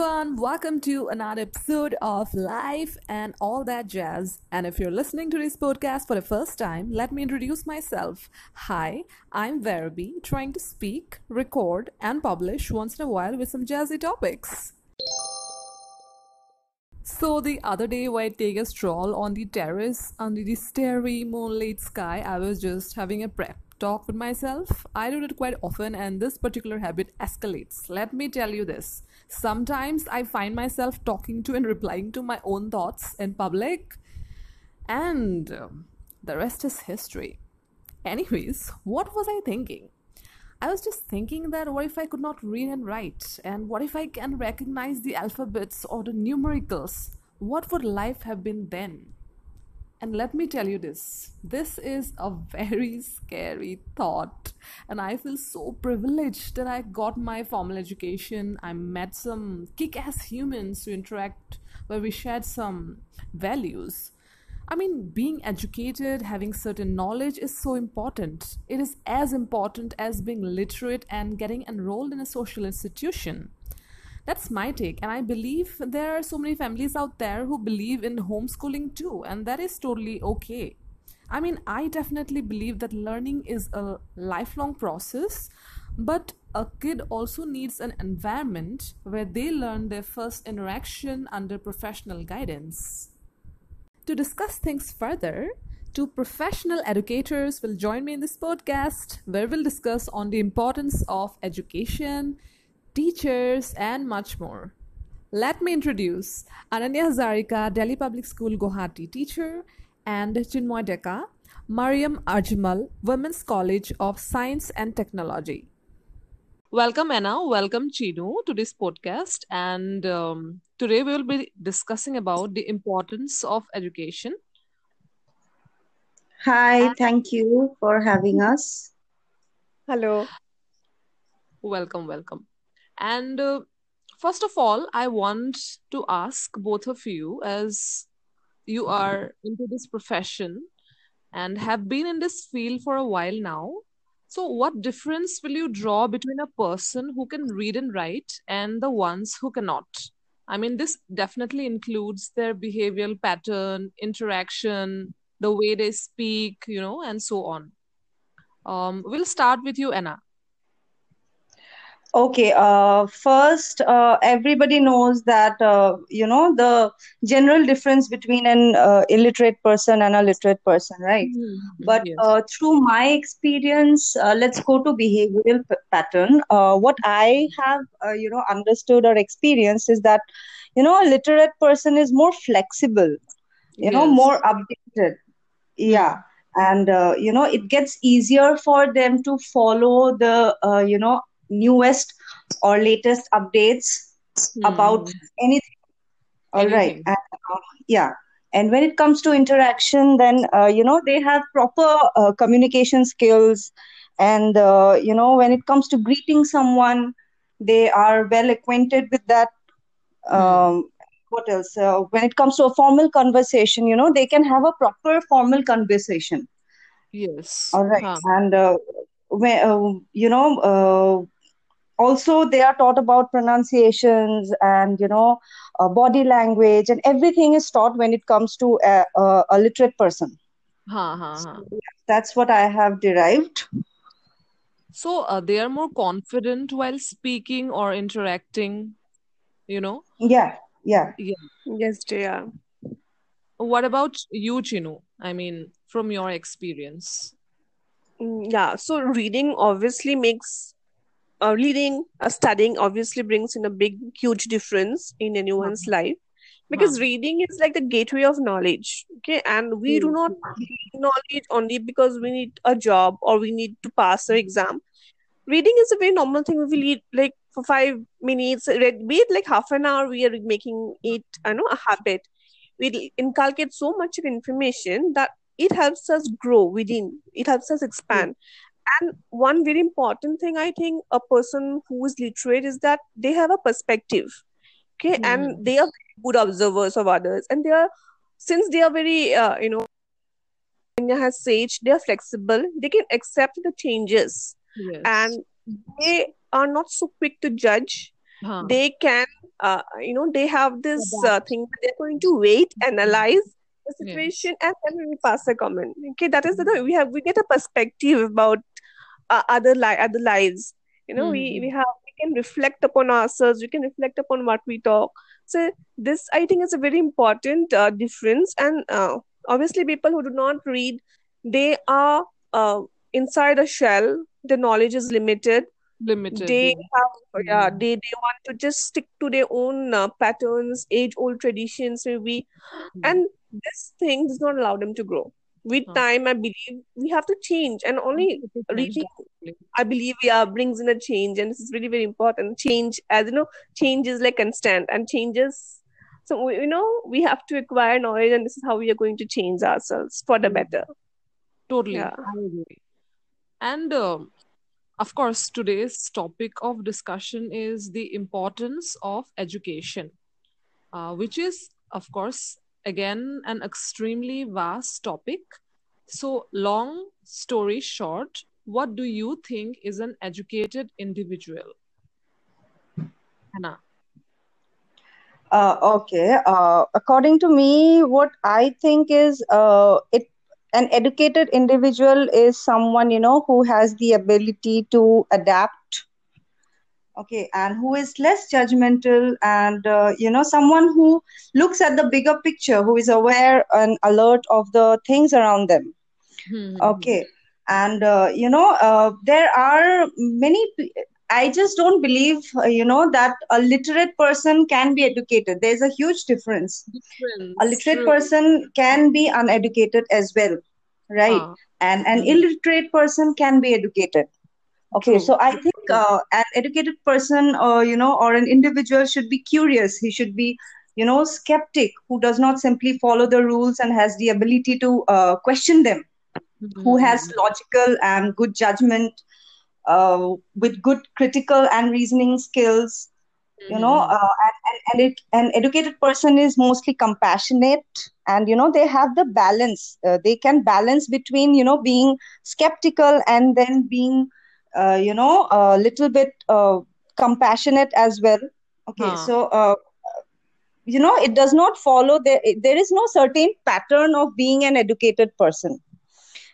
everyone, welcome to another episode of Life and All That Jazz. And if you're listening to this podcast for the first time, let me introduce myself. Hi, I'm Verbi, trying to speak, record, and publish once in a while with some jazzy topics. So the other day, while taking a stroll on the terrace under the starry moonlit sky, I was just having a prep talk with myself. I do it quite often, and this particular habit escalates. Let me tell you this. Sometimes I find myself talking to and replying to my own thoughts in public, and um, the rest is history. Anyways, what was I thinking? I was just thinking that what if I could not read and write? And what if I can recognize the alphabets or the numericals? What would life have been then? And let me tell you this this is a very scary thought. And I feel so privileged that I got my formal education. I met some kick ass humans to interact where we shared some values. I mean, being educated, having certain knowledge is so important. It is as important as being literate and getting enrolled in a social institution. That's my take, and I believe there are so many families out there who believe in homeschooling too, and that is totally okay. I mean, I definitely believe that learning is a lifelong process, but a kid also needs an environment where they learn their first interaction under professional guidance. To discuss things further, two professional educators will join me in this podcast where we'll discuss on the importance of education, teachers, and much more. Let me introduce Ananya Hazarika, Delhi Public School Guwahati teacher, and Chinmoy Deka, Mariam Ajmal, Women's College of Science and Technology. Welcome, Anna. Welcome, Chinu, to this podcast. And um, today we will be discussing about the importance of education. Hi, thank you for having us. Hello. Welcome, welcome. And uh, first of all, I want to ask both of you, as you are into this profession and have been in this field for a while now. So, what difference will you draw between a person who can read and write and the ones who cannot? I mean, this definitely includes their behavioral pattern, interaction, the way they speak, you know, and so on. Um, we'll start with you, Anna. Okay, uh, first, uh, everybody knows that, uh, you know, the general difference between an uh, illiterate person and a literate person, right? Mhm. But Yes. uh, through my experience, uh, let's go to behavioral p- pattern. Uh, what I have, uh, you know, understood or experienced is that, you know, a literate person is more flexible, you know, more updated. Yeah. And, uh, you know, it gets easier for them to follow the, uh, you know, newest or latest updates about Hmm. anything. All right. Anything. And, uh, yeah. And when it comes to interaction, then, uh, you know, they have proper uh, communication skills. And, uh, you know, when it comes to greeting someone, they are well acquainted with that. Hmm. Um, what else? Uh, when it comes to a formal conversation, you know, they can have a proper formal conversation. Yes. All right. Huh. And, uh, when, uh, you know, uh, also they are taught about pronunciations and you know uh, body language and everything is taught when it comes to a, a, a literate person Huh, huh, huh. so yeah, that's what i have derived So uh, they are more confident while speaking or interacting, you know? yeah yeah Yeah. Yes, Jaya. What about you, Chinu? I mean, from your experience. Mm, Yeah, so reading obviously makes uh, reading, uh, studying obviously brings in a big, huge difference in anyone's life huh. because reading is like the gateway of knowledge. Okay, and we do not gain knowledge only because we need a job or we need to pass an exam. Reading is a very normal thing. We read like for five minutes, read, be it like half an hour, we are making it, I know, a habit. We inculcate so much of information that it helps us grow within, it helps us Yes. expand. And one very important thing I think a person who is literate is that they have a perspective. Okay, Hmm. and they are good observers of others, and they are since they are very uh, you know Anya has said they are flexible, they can accept the changes Yes. and they are not so quick to judge. Huh. They can uh, you know they have this uh, thing that they're going to wait analyze the Yes. situation and then we pass a comment okay that is the we have we get a perspective about uh, other li- other lives you know we Mhm. we have we can reflect upon ourselves we can reflect upon what we talk so this i think is a very important uh, difference and uh, obviously people who do not read they are uh, inside a shell the knowledge is limited Limited. they yeah. have yeah Mm. they they want to just stick to their own uh, patterns age old traditions maybe Mm. and this thing does not allow them to grow with Huh. time i believe we have to change and only 100%, reading i believe yeah brings in a change and this is really very important change as you know change is like constant and changes so we- you know we have to acquire knowledge and this is how we are going to change ourselves for the Mm. better Totally. yeah I agree. And um, of course, today's topic of discussion is the importance of education, uh, which is, of course, again, an extremely vast topic. So, long story short, what do you think is an educated individual? Hannah. Uh, okay. Uh, according to me, what I think is uh, it an educated individual is someone you know who has the ability to adapt. Okay, and who is less judgmental, and uh, you know someone who looks at the bigger picture, who is aware and alert of the things around them. Hmm. Okay, and uh, you know uh, there are many. I just don't believe uh, you know that a literate person can be educated. There's a huge difference. A literate true. person can be uneducated as well, right? And an Mhm. illiterate person can be educated. Okay, True. so I think uh, an educated person, or you know, or an individual should be curious. He should be, you know, skeptic who does not simply follow the rules and has the ability to uh, question them. Who has logical and good judgment, uh, with good critical and reasoning skills. You know, Mhm. uh, and, and, and it, an educated person is mostly compassionate, and you know, they have the balance. Uh, they can balance between you know being skeptical and then being uh, you know, a little bit uh, compassionate as well. Okay, Huh. so uh, you know, it does not follow there. There is no certain pattern of being an educated person.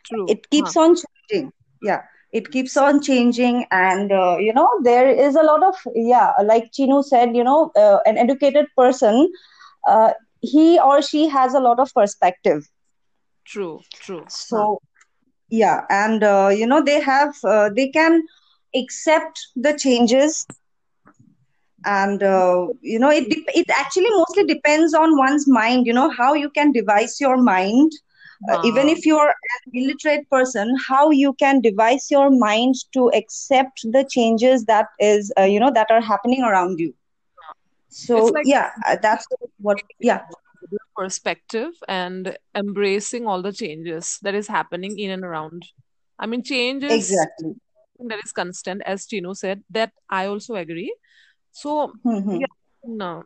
True. It Huh. keeps on changing. Yeah, it keeps on changing, and uh, you know, there is a lot of yeah, like Chinu said, you know, uh, an educated person, uh, he or she has a lot of perspective. True. True. Huh. So yeah, and uh, you know, they have uh, they can accept the changes. And uh, you know it dep- it actually mostly depends on one's mind you know how you can devise your mind. Uh, even if you're an illiterate person how you can devise your mind to accept the changes that is uh, you know that are happening around you. So like yeah uh, that's what yeah perspective and embracing all the changes that is happening in and around. I mean, change is exactly that is constant, as Chinu said. That I also agree. So hmm yeah, no.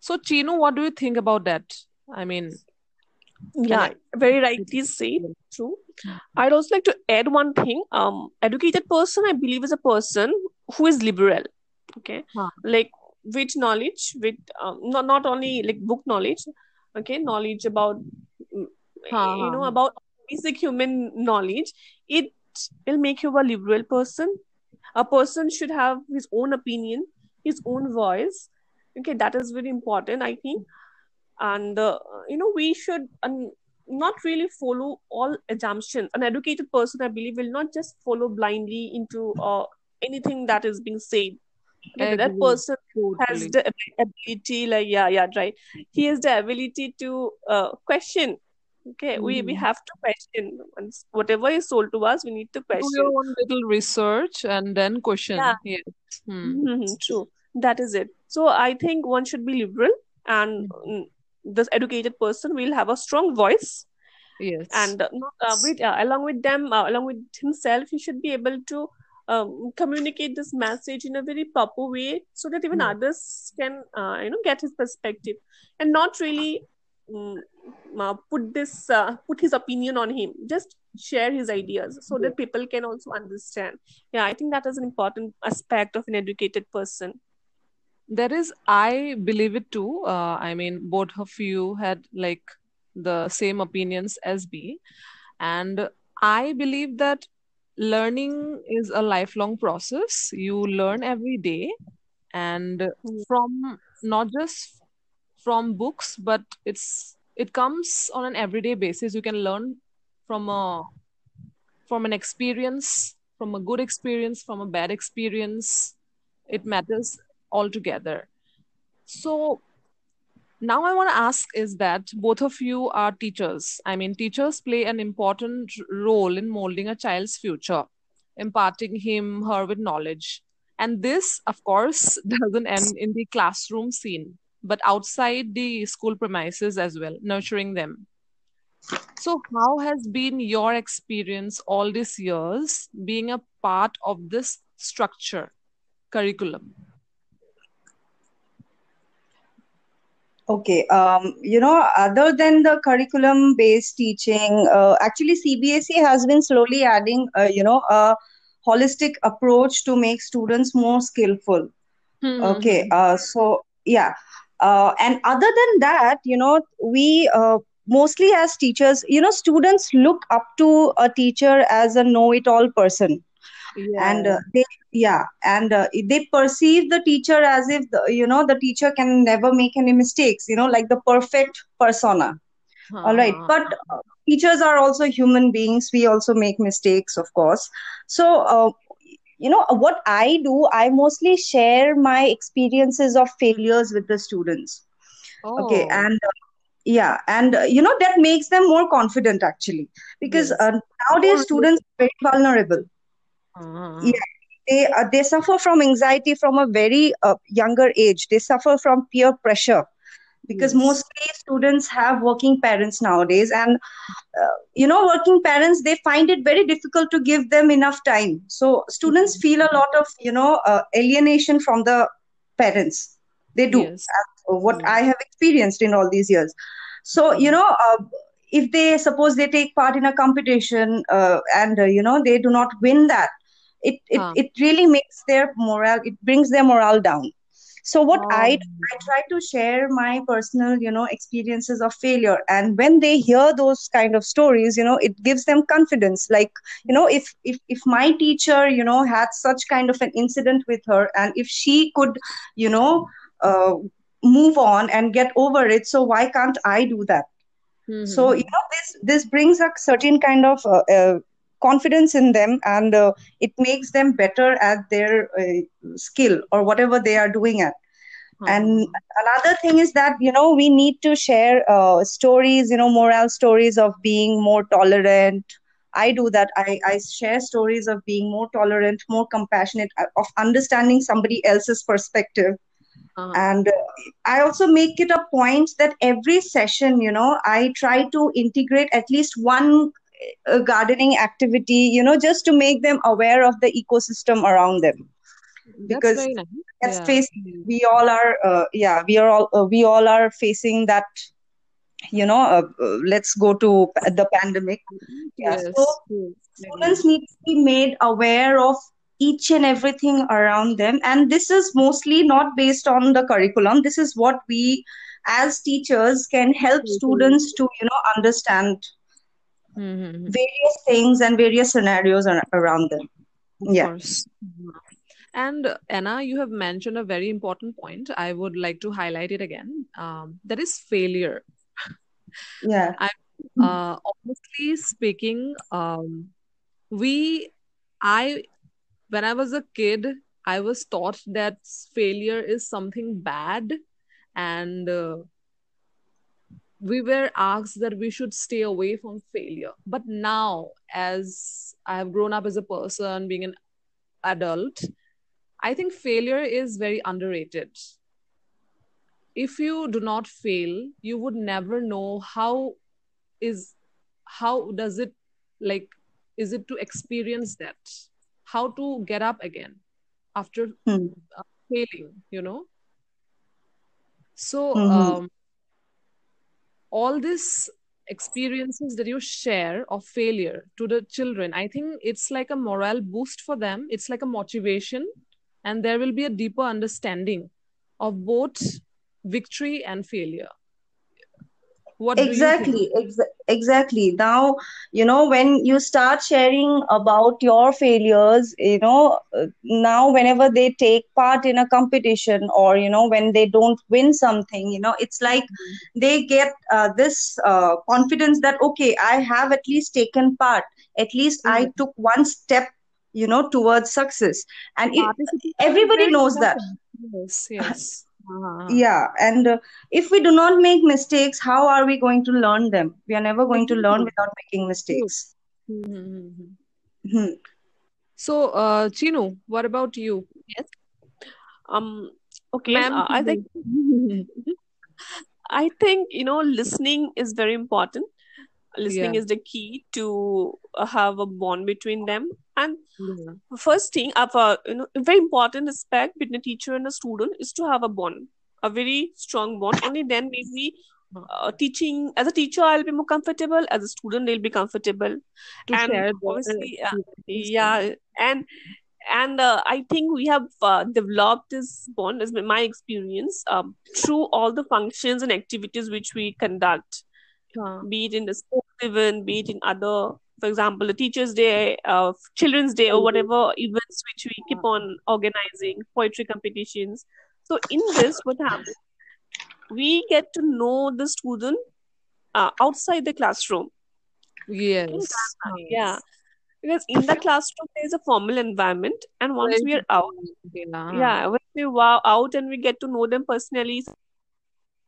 So Chinu, what do you think about that? I mean, an yeah very rightly educated said true i'd also like to add one thing um educated person i believe is a person who is liberal okay Huh. like with knowledge with um, not, not only like book knowledge okay knowledge about mm, Huh, you know about basic human knowledge it will make you a liberal person. A person should have his own opinion his own voice. Okay that is very important i think. And uh, you know we should um, not really follow all assumptions an educated person i believe will not just follow blindly into uh, anything that is being said that person has the ability like yeah yeah right he has the ability to uh, question okay we we Mhm. have to question and whatever is sold to us we need to Do question your own little research and then yeah question. Yes. Hmm. Mhm, true that is it so i think one should be liberal and Mhm. mm, this educated person will have a strong voice Yes. and uh, uh, with, uh, along with them uh, along with himself he should be able to um, communicate this message in a very proper way so that even Yeah. others can uh, you know get his perspective and not really mm, uh, put this uh, put his opinion on him just share his ideas so Yeah. that people can also understand yeah i think that is an important aspect of an educated person There is, I believe it too. Uh, I mean, both of you had like the same opinions as me. And I believe that learning is a lifelong process. You learn every day, and Mm. from not just from books, but it's it comes on an everyday basis. You can learn from a from an experience, from a good experience, from a bad experience. It matters altogether. So now I want to ask is that both of you are teachers. I mean, teachers play an important role in molding a child's future, imparting him, her with knowledge. And this, of course, doesn't end in the classroom scene, but outside the school premises as well, nurturing them. So, how has been your experience all these years being a part of this structure, curriculum? Okay, um, you know, other than the curriculum-based teaching, uh, actually CBSE has been slowly adding, uh, you know, a holistic approach to make students more skillful. Okay, Hmm. uh, so yeah, uh, and other than that, you know, we uh, mostly as teachers, you know, students look up to a teacher as a know-it-all person and uh, Yeah. they yeah and uh, they perceive the teacher as if the, you know the teacher can never make any mistakes you know like the perfect persona. All right. Huh. but uh, teachers are also human beings. We also make mistakes of course. So uh, you know what i do i mostly share my experiences of failures with the students. Okay. Oh, and uh, yeah. And uh, you know that makes them more confident actually. Because yes. uh, nowadays students are very vulnerable Uh, yeah they uh, they suffer from anxiety from a very uh, younger age they suffer from peer pressure because yes. mostly students have working parents nowadays and uh, you know working parents they find it very difficult to give them enough time so students Mhm. feel a lot of you know uh, alienation from the parents they do Yes. uh, what i have experienced in all these years so you know uh, if they suppose they take part in a competition uh, and you know they do not win that it, it huh. it really makes their morale it brings their morale down. So what i Oh, i try to share my personal you know experiences of failure. And when they hear those kind of stories you know it gives them confidence. Like you know if if if my teacher you know had such kind of an incident with her and if she could you know uh, move on and get over it so why can't i do that? So you mm-hmm. know this this brings a certain kind of uh, uh, confidence in them and uh, it makes them better at their uh, skill or whatever they are doing at and Uh-huh. another thing is that you know we need to share uh, stories you know moral stories of being more tolerant i do that i i share stories of being more tolerant more compassionate uh, of understanding somebody else's perspective Uh-huh. and uh, i also make it a point that every session you know i try to integrate at least one uh, gardening activity you know just to make them aware of the ecosystem around them because nice. let's Yeah. face we all are uh, yeah we are all uh, we all are facing that you know uh, uh, let's go to the pandemic yeah so Yes. Yes. students need to be made aware of each and everything around them and this is mostly not based on the curriculum this is what we as teachers can help Totally. students to you know understand Mm-hmm. various things and various scenarios around them Of yeah course. And Anna, you have mentioned a very important point. I would like to highlight it again. Um, that is failure. yeah I, uh, honestly speaking, um, we, I, when I was a kid, I was taught that failure is something bad, and uh, we were asked that we should stay away from failure. But now, as I have grown up as a person, being an adult, I think failure is very underrated. If you do not fail, you would never know how is how does it like is it to experience that how to get up again after Hmm. failing you know so hmm um, all these experiences that you share of failure to the children i think it's like a morale boost for them it's like a motivation and there will be a deeper understanding of both victory and failure. What? Exactly, ex- exactly. Now, you know, when you start sharing about your failures, you know, uh, now whenever they take part in a competition or, you know, when they don't win something, you know, it's like they get uh, this uh, confidence that, okay, I have at least taken part. At least I took one step, you know, towards success. And it, everybody knows that. Yes, yes. Uh-huh. Yeah, and uh, if we do not make mistakes, how are we going to learn them? We are never going to learn without making True. mistakes. Mhm. Hmm. So, uh, Chinu, what about you? Yes. Um. Okay. Ma'am, Uh, I think I think you know listening is very important. Listening Yeah. is the key to uh, have a bond between them. And Yeah. first thing, of a you know a very important aspect between a teacher and a student is to have a bond, a very strong bond. Only then maybe uh, teaching as a teacher I'll be more comfortable. As a student, they'll be comfortable. To And share obviously, uh, yeah, and and uh, I think we have uh, developed this bond, as my experience, um, through all the functions and activities which we conduct Huh. be it in the sports event, be it in other, for example, the Teachers' Day, uh, Children's Day, or whatever events which we keep on organizing, poetry competitions. So in this, what happens? We get to know the student uh, outside the classroom. Yes. Yeah, because in the classroom there is a formal environment, and once we are out. Yeah. yeah, when we are out and we get to know them personally,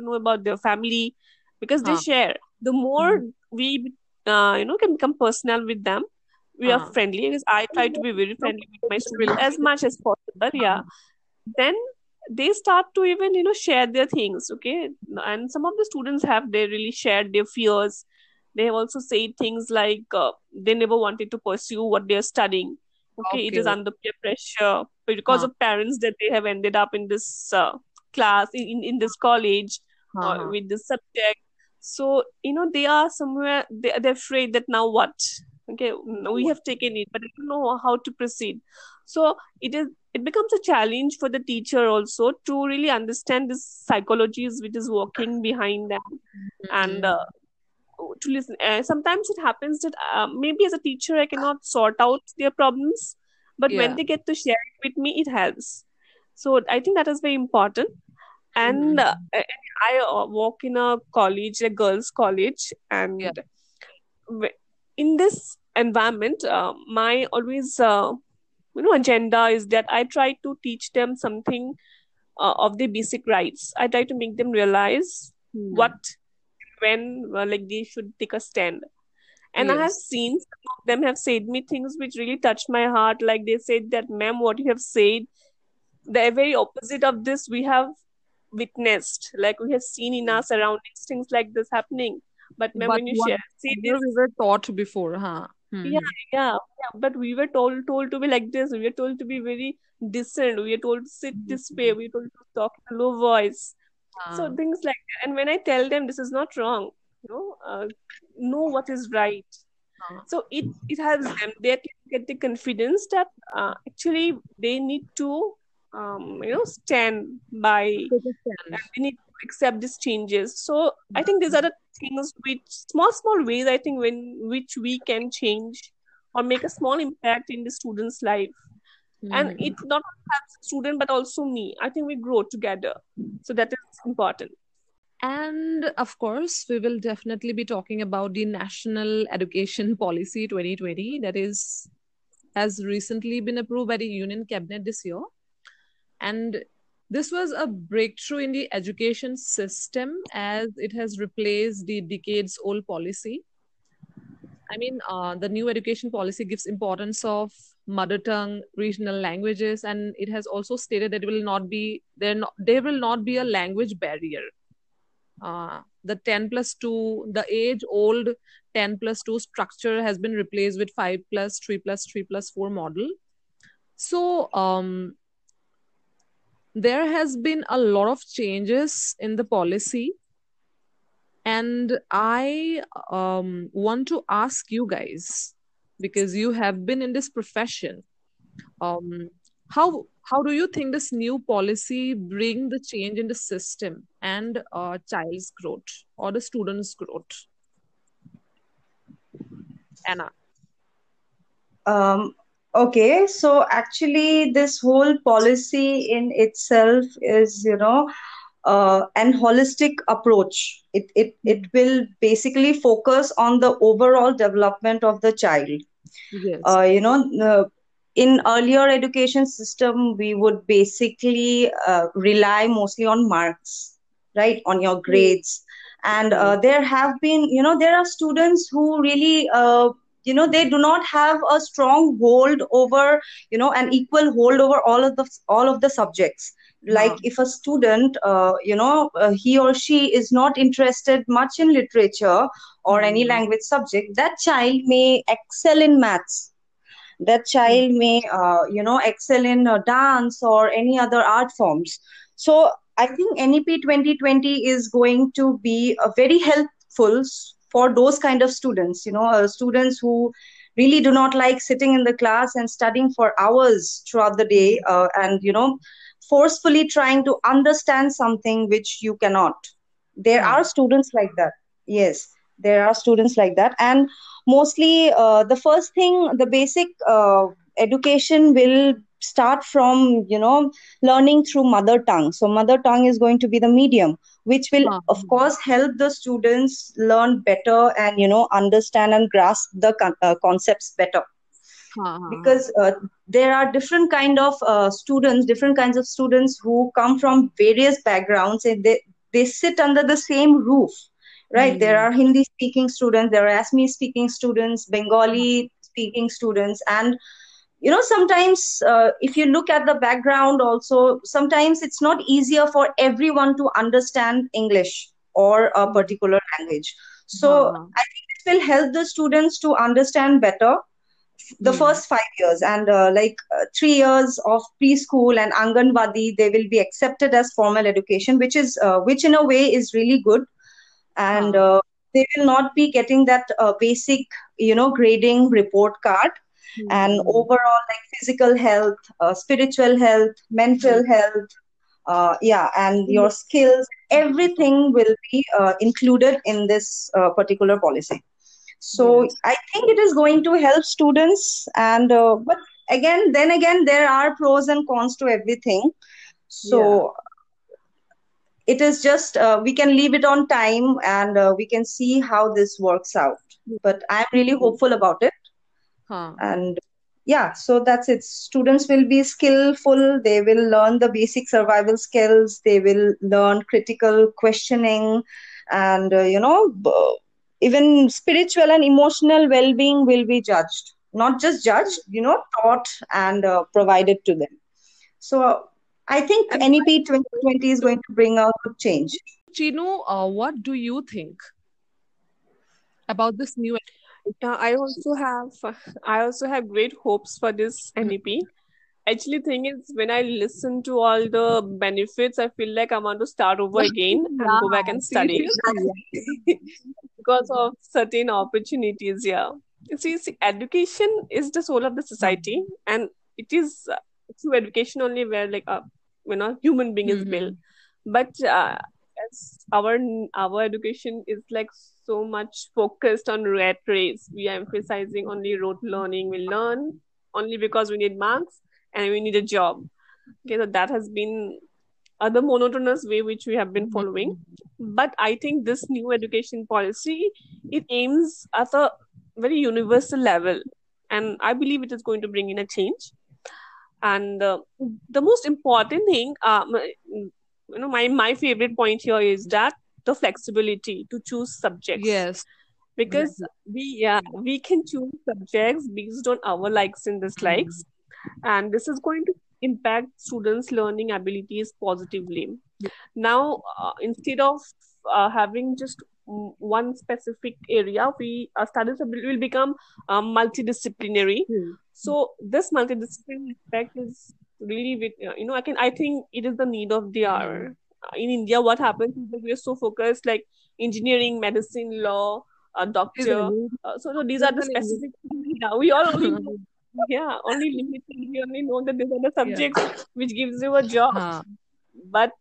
know about their family, because they share. The more we, uh, you know, can become personal with them, we are Huh. friendly. Because I try to be very friendly with my students as much as possible. Yeah. Then they start to even, you know, share their things. Okay. And some of the students have they really shared their fears. They have also said things like uh, they never wanted to pursue what they are studying. Okay, it is Okay. under peer pressure because Huh. of parents that they have ended up in this uh, class in, in this college uh, Uh-huh. with this subject. So you know they are somewhere they they're afraid that now what? Okay, we have taken it, but I don't know how to proceed. So it is it becomes a challenge for the teacher also to really understand this psychologies which is working behind them and Mhm. uh, to listen. Uh, sometimes it happens that uh, maybe as a teacher I cannot sort out their problems, but when they get to share it with me, it helps. So I think that is very important. And uh, I uh, work in a college, a girls' college, and Yeah. in this environment, uh, my always uh, you know agenda is that I try to teach them something uh, of the basic rights. I try to make them realize Hmm. what when like they should take a stand and i have seen some of them have said me things which really touched my heart like they said that ma'am what you have said the very opposite of this we have witnessed like we have seen in our surroundings things like this happening but But when you share see this we were taught before, huh? yeah, Mhm. yeah, yeah. But we were told told to be like this. We were told to be very decent. We were told to sit this way. We were told to talk in a low voice. So things like that. And when I tell them this is not wrong, you know, uh, know what is right. So it it helps them. They get the confidence that uh, actually they need to um, you know stand by and they need to accept these changes. So I think these are the things which small small ways I think when which we can change or make a small impact in the student's life. And Mhm. it not only helps the student but also me. I think we grow together. So that is important. And of course, we will definitely be talking about the National Education Policy 2020 that is has recently been approved by the Union Cabinet this year. And this was a breakthrough in the education system as it has replaced the decades old policy. I mean, uh, the new education policy gives importance of mother tongue, regional languages, and it has also stated that it will not be there. Not, there will not be a language barrier. Uh, the 10 plus 2, the age old 10 plus 2 structure has been replaced with 5 plus 3 plus 3 plus 4 model. So, um, there has been a lot of changes in the policy. And i um, want to ask you guys because you have been in this profession um, how how do you think this new policy bring the change in the system and uh, child's growth or the student's growth? Anna. Um, okay, so actually, this whole policy in itself is, you know, uh, an holistic approach. It, it, it will basically focus on the overall development of the child. yes Uh, you know, uh, in earlier education system, we would basically uh, rely mostly on marks, right, on your grades. And uh, there have been, you know, there are students who really uh, you know they do not have a strong hold over you know an equal hold over all of the all of the subjects like if a student uh, you know uh, he or she is not interested much in literature or any Hmm. language subject that child may excel in maths that Hmm. child may uh, you know excel in uh, dance or any other art forms so i think nep 2020 is going to be a very helpful for those kind of students you know uh, students who really do not like sitting in the class and studying for hours throughout the day uh, and you know forcefully trying to understand something which you cannot. There huh. are students like that. Yes there are students like that. And mostly uh, the first thing the basic uh, education will start from you know learning through mother tongue so mother tongue is going to be the medium which will Huh. of course help the students learn better and you know understand and grasp the con- uh, concepts better because uh, there are different kind of uh, students different kinds of students who come from various backgrounds and they they sit under the same roof right there Hmm. are hindi speaking students there are asmi speaking students bengali speaking students and you know sometimes uh, if you look at the background also sometimes it's not easier for everyone to understand english or a particular language so Huh. i think it will help the students to understand better the Hmm. first five years and uh, like uh, three years of preschool and anganwadi they will be accepted as formal education which is uh, which in a way is really good and uh, they will not be getting that uh, basic you know grading report card and Hmm. overall like physical health uh, spiritual health mental Yes. health uh, yeah and Hmm. your skills everything will be uh, included in this uh, particular policy so i think it is going to help students and uh, but again then again there are pros and cons to everything so Yeah. it is just uh, we can leave it on time and uh, we can see how this works out but i'm really hopeful about it Huh. and yeah so that's it. Students will be skillful. They will learn the basic survival skills. They will learn critical questioning and uh, you know even spiritual and emotional well-being will be judged. Not just judged you know taught and uh, provided to them. So i think And nep 2020 is going to bring out a change. Chinu, uh, what do you think about this new? Yeah, I also have I also have great hopes for this NEP. Actually, thing is, when I listen to all the benefits, I feel like I want to start over again and Yeah, go back and study because of certain opportunities. Yeah, You see, see, education is the soul of the society, and it is uh, through education only where like a you know human being is built. But uh, our our education is like so much focused on rat race, we are emphasizing only rote learning. We learn only because we need marks and we need a job. Okay, so that has been other monotonous way which we have been following. But I think this new education policy it aims at a very universal level, and I believe it is going to bring in a change. And uh, the most important thing, um, you know, my my favorite point here is that the flexibility to choose subjects. Yes. because we yeah we can choose subjects based on our likes and dislikes. And this is going to impact students learning abilities positively. Now uh, instead of uh, having just one specific area we our studies will become um, multidisciplinary. Hmm. so this multidisciplinary aspect is really with uh, you know i can i think it is the need of the hour Uh, in india what happens is that we are so focused like engineering medicine law a doctor uh, so, so these are the specific yeah we all only know yeah, only limited. We only know that these are the Yeah. subjects which gives you a job. Huh. But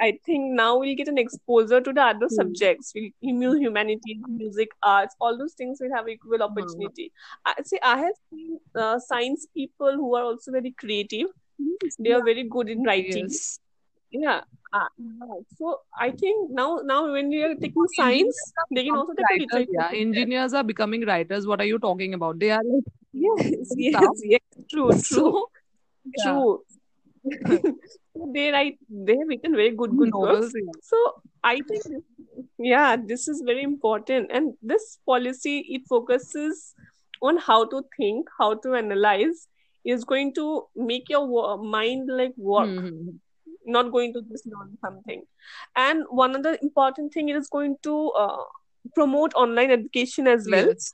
I think now we'll get an exposure to the other Hmm. subjects. We'll emu- humanities, music, arts, all those things will have equal Huh. opportunity. I see. I have seen uh, science people who are also very creative. They are very good in writing. Yes. Yeah. Uh. So I think now, now when we are taking science, they can also take writers. literature Yeah, engineers are becoming writers. What are you talking about? They are like Yes, yes, stuff. yes. True, So true, yeah, true. They write, they have written very good, good novels. books. Yeah. So I think, yeah, this is very important. And this policy, it focuses on how to think, how to analyze, is going to make your wo- mind like work, Hmm. not going to just learn something. And one other important thing, it is going to uh, promote online education as well Yes.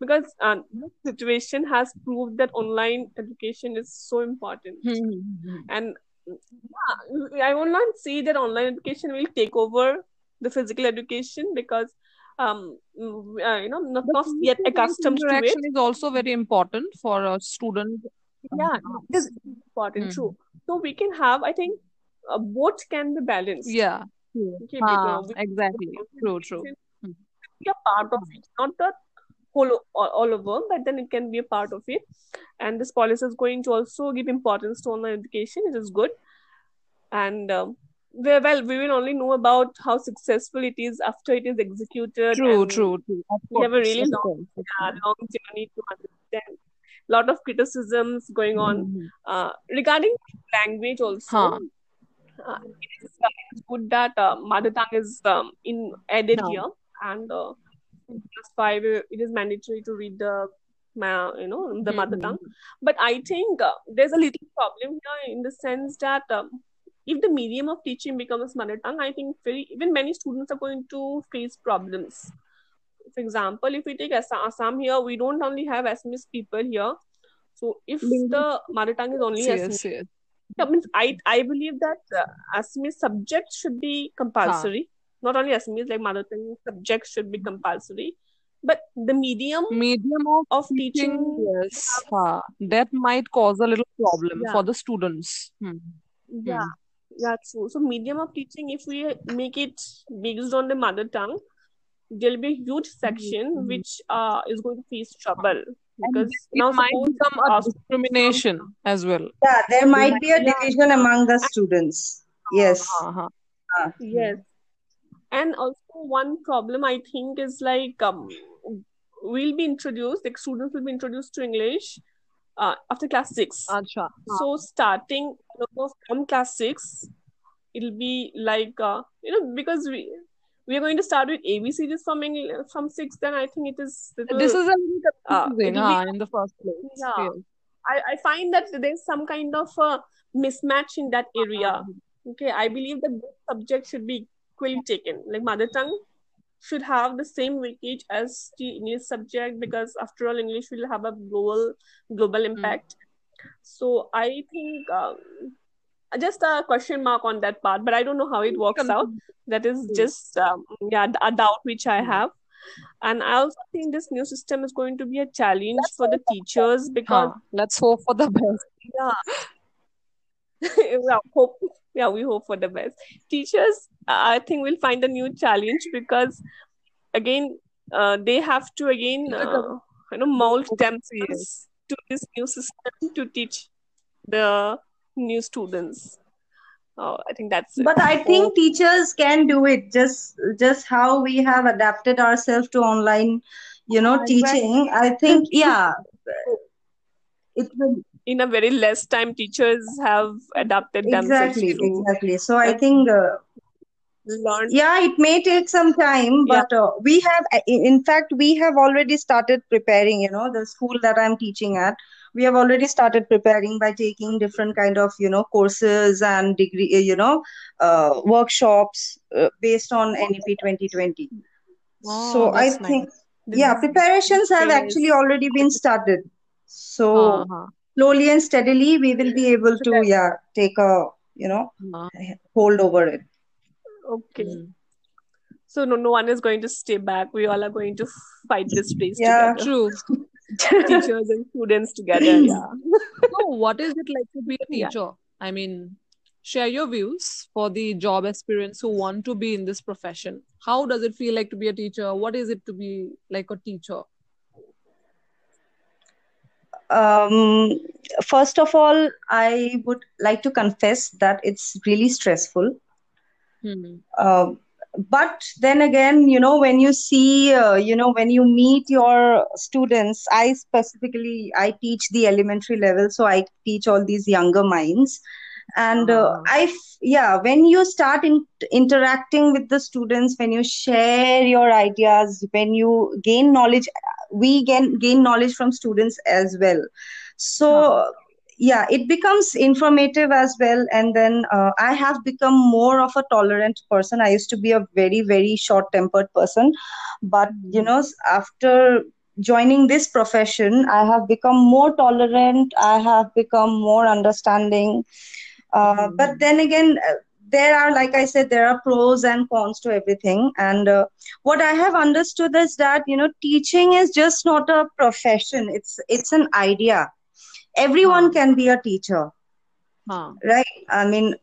because uh, this situation has proved that online education is so important Hmm. and yeah, i will not say that online education will take over the physical education because um mm, uh, you know not, not yet accustomed to it interaction is also very important for a student. Yeah Uh, it is important hmm. true so we can have i think uh, both can be balanced Yeah. Okay Ah, uh, exactly. True, true. Hmm. be a part of it, not the whole all, all over, but then it can be a part of it. And this policy is going to also give importance to online education, it is good. And um, we- well, we will only know about how successful it is after it is executed, True, true, true. Of we have a really long, yeah, long journey to understand. Lot of criticisms going on Hmm. uh, regarding language also. Huh. Uh, it is, uh, it's good that uh, mother tongue is um, in added Huh. here, and uh, in class five uh, it is mandatory to read the you know the mother Hmm. tongue. But I think uh, there's a little problem here in the sense that um, if the medium of teaching becomes mother tongue, I think very even many students are going to face problems. For example, if we take Assam, here, we don't only have Assamese people here. So if the mother tongue is only Yes, Assamese, yes. means I I believe that uh, Assamese subject should be compulsory. Not only Assamese, like mother tongue subjects should be compulsory. But the medium Medium of of teaching, teaching, yes. Huh. That might cause a little problem yeah, for the students. Hmm. yeah, Hmm. yeah, true. So medium of teaching, if we make it based on the mother tongue, there'll be a huge section Mhm. which uh is going to face trouble because it now might suppose become a students from discrimination as well. Yeah, there might be a yeah, division among the students. Yes. Huh, huh. Ah. yes. And also one problem I think is like um we'll be introduced, like students will be introduced to English uh, after class six. Acha. So starting you know, from class six, it'll be like uh, you know because we we are going to start with ABCDs from English from six. Then I think it is This is a little uh, confusing, it'll in the first place. yeah. Yes. I I find that there's some kind of a mismatch in that area. Okay, I believe that both subjects should be equally taken. Like mother tongue should have the same weightage as the English subject because after all, English will have a global global Hmm. impact. So I think um, just a question mark on that part, but I don't know how it works out. That is Hmm. just um, yeah a doubt which I Hmm. have. And I also think this new system is going to be a challenge Let's for the teachers because Huh. Let's hope for the best. yeah, yeah, hope yeah, we hope for the best. Teachers, I think, we'll find a new challenge because again, uh, they have to again, uh, you know, mold themselves to this new system to teach the new students. Uh, I think that's it. But I think teachers can do it just just how we have adapted ourselves to online, you know, Yeah, exactly. teaching. I think, yeah, it will In a very less time, teachers have adapted themselves exactly, to exactly. So I think, uh, learn. yeah, it may take some time, Yeah, but uh, we have, in fact, we have already started preparing, you know, the school that I'm teaching at. We have already started preparing by taking different kind of, you know, courses and degree, uh, you know, uh, workshops uh, based on NEP 2020. Oh, So I that's nice. think, yeah, preparations have actually already been started. So Uh-huh. slowly and steadily, we will be able to, yeah, take a, you know, Uh, hold over it. okay. mm. So no, no one is going to stay back. We all are going to fight this race Yeah. together. True. teachers and students together. Yeah. So, what is it like to be a Yeah. teacher? I mean, share your views for the job aspirants who want to be in this profession. How does it feel like to be a teacher? What is it to be like a teacher? Um, first of all, I would like to confess that it's really stressful. Hmm. Uh, but then again, you know, when you see, uh, you know, when you meet your students, I specifically, I teach the elementary level, so I teach all these younger minds. And uh. I, f- yeah, when you start in, interacting with the students, when you share your ideas, when you gain knowledge, we gain gain knowledge from students as well. So yeah, it becomes informative as well. And then uh, I have become more of a tolerant person. I used to be a very, very short-tempered person, but you know, after joining this profession, I have become more tolerant. I have become more understanding. Uh, but Mhm. then again, uh, there are, like I said, there are pros and cons to everything. And uh, what I have understood is that, you know, teaching is just not a profession. It's it's an idea. Everyone Huh. can be a teacher, Huh. right? I mean,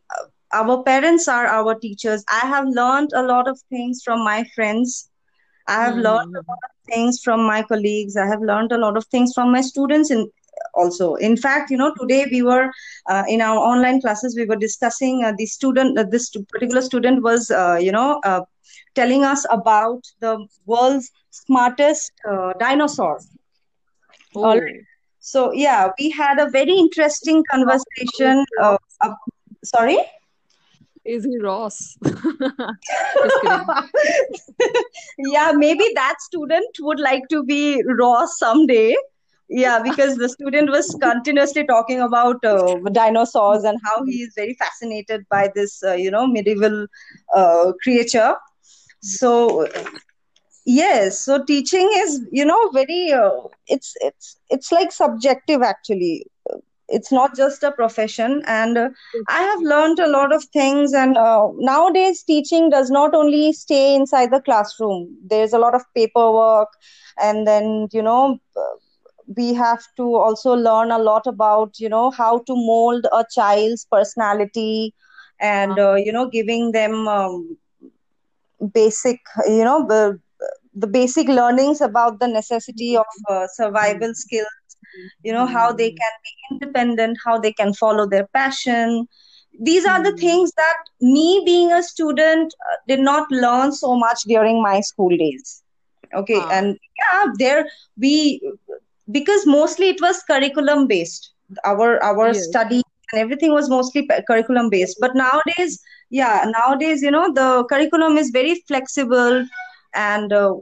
our parents are our teachers. I have learned a lot of things from my friends. I have learned a lot of things from my colleagues. I have learned a lot of things from my students in also. In fact, you know, today we were uh, in our online classes, we were discussing uh, the student, uh, this particular student was, uh, you know, uh, telling us about the world's smartest uh, dinosaur. Oh, right. So yeah, we had a very interesting conversation. Uh, up, sorry? Is he Ross? Yeah, maybe that student would like to be Ross someday. Yeah, because the student was continuously talking about uh, dinosaurs and how he is very fascinated by this, uh, you know, medieval uh, creature. So yes, so teaching is, you know, very uh, it's it's it's like subjective actually. It's not just a profession, and uh, I have learned a lot of things. And uh, nowadays, teaching does not only stay inside the classroom. There's a lot of paperwork, and then you know we have to also learn a lot about you know how to mold a child's personality, and uh, you know giving them um, basic you know the basic learnings about the necessity of uh, survival skills you know how they Hmm. can be independent how they can follow their passion. These are the things that me being a student uh, did not learn so much during my school days. Okay and yeah there we because mostly it was curriculum based. Our our Yes. study and everything was mostly curriculum based. But nowadays yeah nowadays you know the curriculum is very flexible and uh,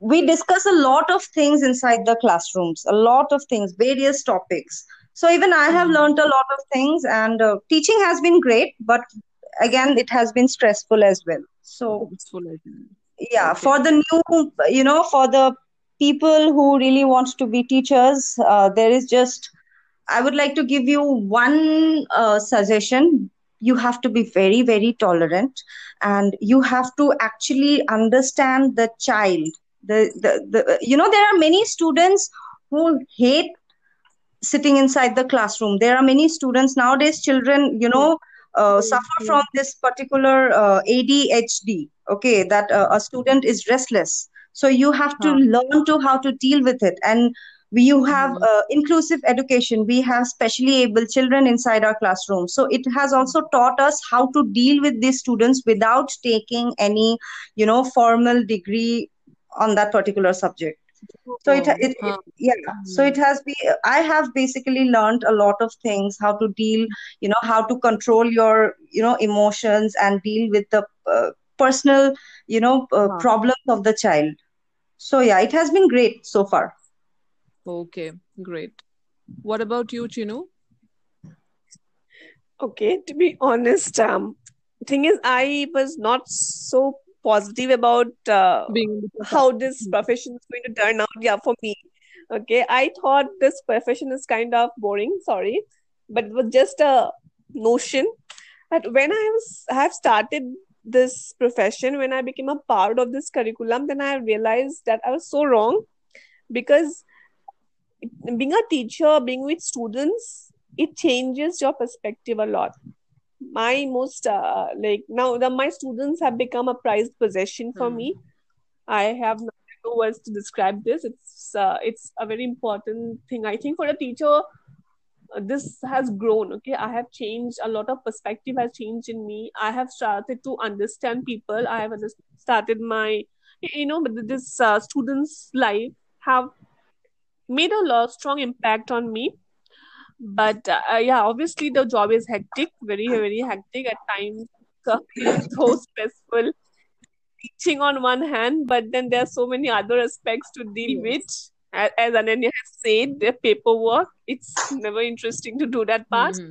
we discuss a lot of things inside the classrooms a lot of things various topics so even i have Hmm. learned a lot of things and uh, teaching has been great but again it has been stressful as well so Stressful, I think. yeah Okay. for the new you know for the people who really want to be teachers uh, there is just i would like to give you one uh, suggestion you have to be very very tolerant and you have to actually understand the child. The, the, the you know there are many students who hate sitting inside the classroom. There are many students nowadays children you know uh, suffer from this particular uh, adhd okay that uh, a student is restless. So you have to learn to how to deal with it. And we you have Hmm. uh, inclusive education. We have specially able children inside our classroom. So it has also taught us how to deal with these students without taking any you know formal degree on that particular subject. So it, Oh, it, it yeah. So it has been i have basically learned a lot of things how to deal you know how to control your you know emotions and deal with the uh, personal you know uh, problems of the child. So yeah it has been great so far Okay, great. What about you, Chinu? Okay, to be honest, um, thing is, I was not so positive about uh, Being how this profession is going to turn out. Yeah, for me. Okay, I thought this profession is kind of boring. Sorry, but it was just a notion. But when I was I have started this profession, when I became a part of this curriculum, then I realized that I was so wrong. because being a teacher, being with students, it changes your perspective a lot. My most uh, like now the my students have become a prized possession for Hmm. me. I have no words to describe this. It's uh, it's a very important thing. I think for a teacher, uh, this has grown. Okay, I have changed a lot of perspective has changed in me. I have started to understand people. I have started my you know but this uh, student's life have made a lot strong impact on me. But uh, yeah obviously the job is hectic very very hectic. At times uh, so stressful. Teaching on one hand but then there are so many other aspects to deal with. Yes. as, as ananya has said the paperwork it's never interesting to do that part. Hmm.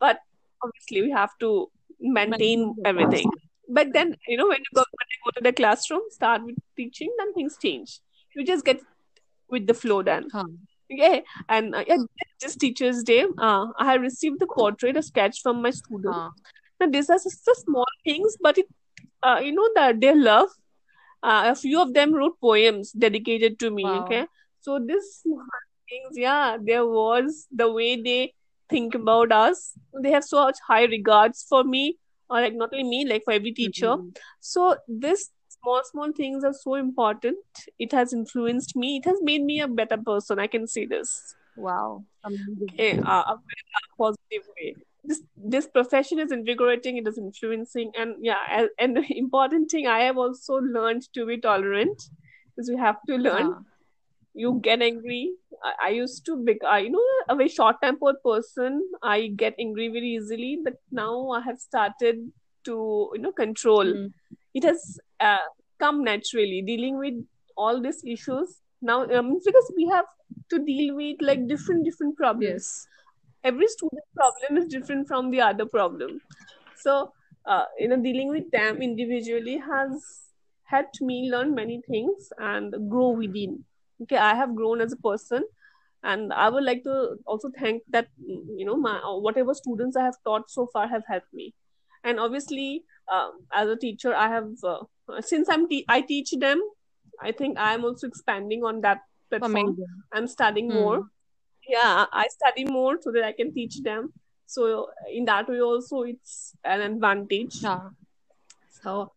but obviously we have to maintain Maintain everything. but then you know when you go, when you go to the classroom start with teaching then things change. You just get with the flow then Huh. Okay, and uh, yeah, this Teachers' Day, uh, I have received the portrait, a sketch from my student. Huh. Now, these are just the small things, but it, uh, you know, that their love. Uh, a few of them wrote poems dedicated to me. Wow. Okay, so these things, yeah, there was the way they think about us. They have so much high regards for me, or like not only me, like for every teacher. Mhm. So this small small things are so important. It has influenced me. It has made me a better person. I can say this Wow. Amazing. in uh, a very positive way. This this profession is invigorating. It is influencing, and yeah, and, the important thing I have also learned to be tolerant, because you have to learn. Huh. You get angry. I, I used to be, uh, you know, a very short-tempered person. I get angry very easily, but now I have started to, you know, control Hmm. It has uh, come naturally dealing with all these issues. Now um, because we have to deal with like different different problems. Yes. every student problem is different from the other problem. So uh, you know dealing with them individually has helped me learn many things and grow within. Okay i have grown as a person and i would like to also thank that you know my whatever students i have taught so far have helped me. And obviously um, as a teacher i have uh, since i'm te- i teach them i think i'm also expanding on that platform Amazing. i'm studying Hmm. more yeah i study more so that i can teach them so in that way also it's an advantage Huh. so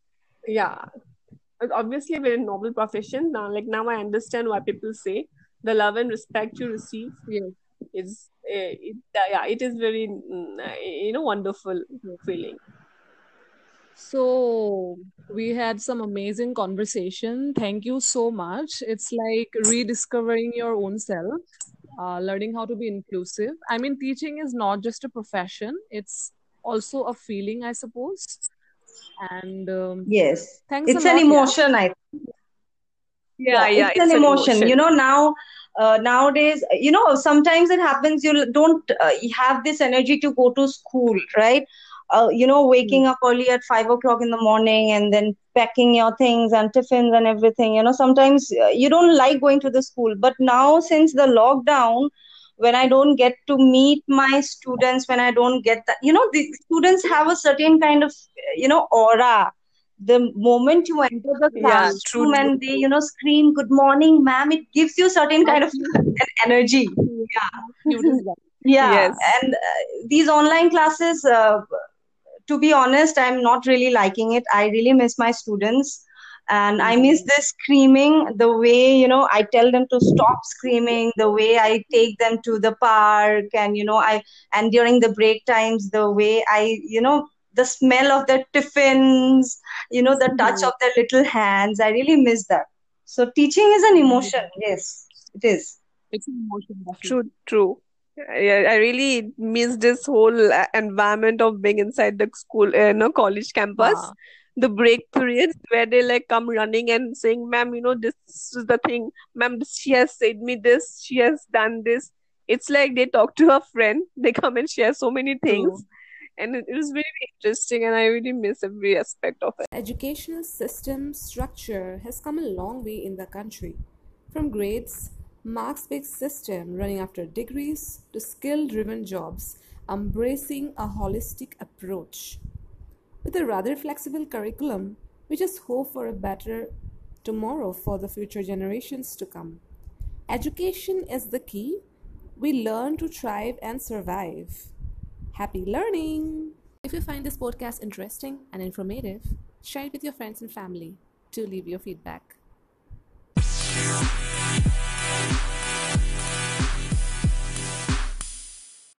yeah obviously a very noble profession now like now i understand why people say the love and respect you receive Yes. is uh, it, uh, yeah it is very mm, you know wonderful feeling So we had some amazing conversation. Thank you so much. It's like rediscovering your own self, uh, learning how to be inclusive. I mean, teaching is not just a profession, it's also a feeling, I suppose. And um, Yes, thanks it's an lot, yeah. emotion, I yeah yeah it's an it's an emotion. You know, now uh, nowadays, you know, sometimes it happens you don't uh, have this energy to go to school, right? Uh, you know, Hmm. waking up early at five o'clock in the morning and then packing your things and tiffins and everything. You know, sometimes uh, you don't like going to the school. But now, since the lockdown, when I don't get to meet my students, when I don't get that, you know, the students have a certain kind of, you know, aura. The moment you enter the yeah classroom true and they, you know, scream, Good morning, ma'am, it gives you certain kind of an energy. That. Yeah. yes And uh, these online classes, uh, to be honest, I'm not really liking it. I really miss my students. And I miss Hmm. this screaming, the way, you know, I tell them to stop screaming, the way I take them to the park, and, you know, I, and during the break times, the way I, you know, the smell of the tiffins, you know, the touch Hmm. of their little hands. I really miss that. So teaching is an emotion. Yes, it is. It's an emotion, true true yeah, I really miss this whole uh, environment of being inside the school, uh, no college campus. The break periods where they like come running and saying, "Ma'am, you know this is the thing. Ma'am, she has said me this. She has done this." It's like they talk to a friend. They come and share so many things, and it, it was very interesting. And I really miss every aspect of it. Educational system structure has come a long way in the country. From grades, marks based system running after degrees to skill driven jobs, embracing a holistic approach. With a rather flexible curriculum, we just hope for a better tomorrow for the future generations to come. Education is the key. We learn to thrive and survive. Happy learning! If you find this podcast interesting and informative, share it with your friends and family. Do leave your feedback.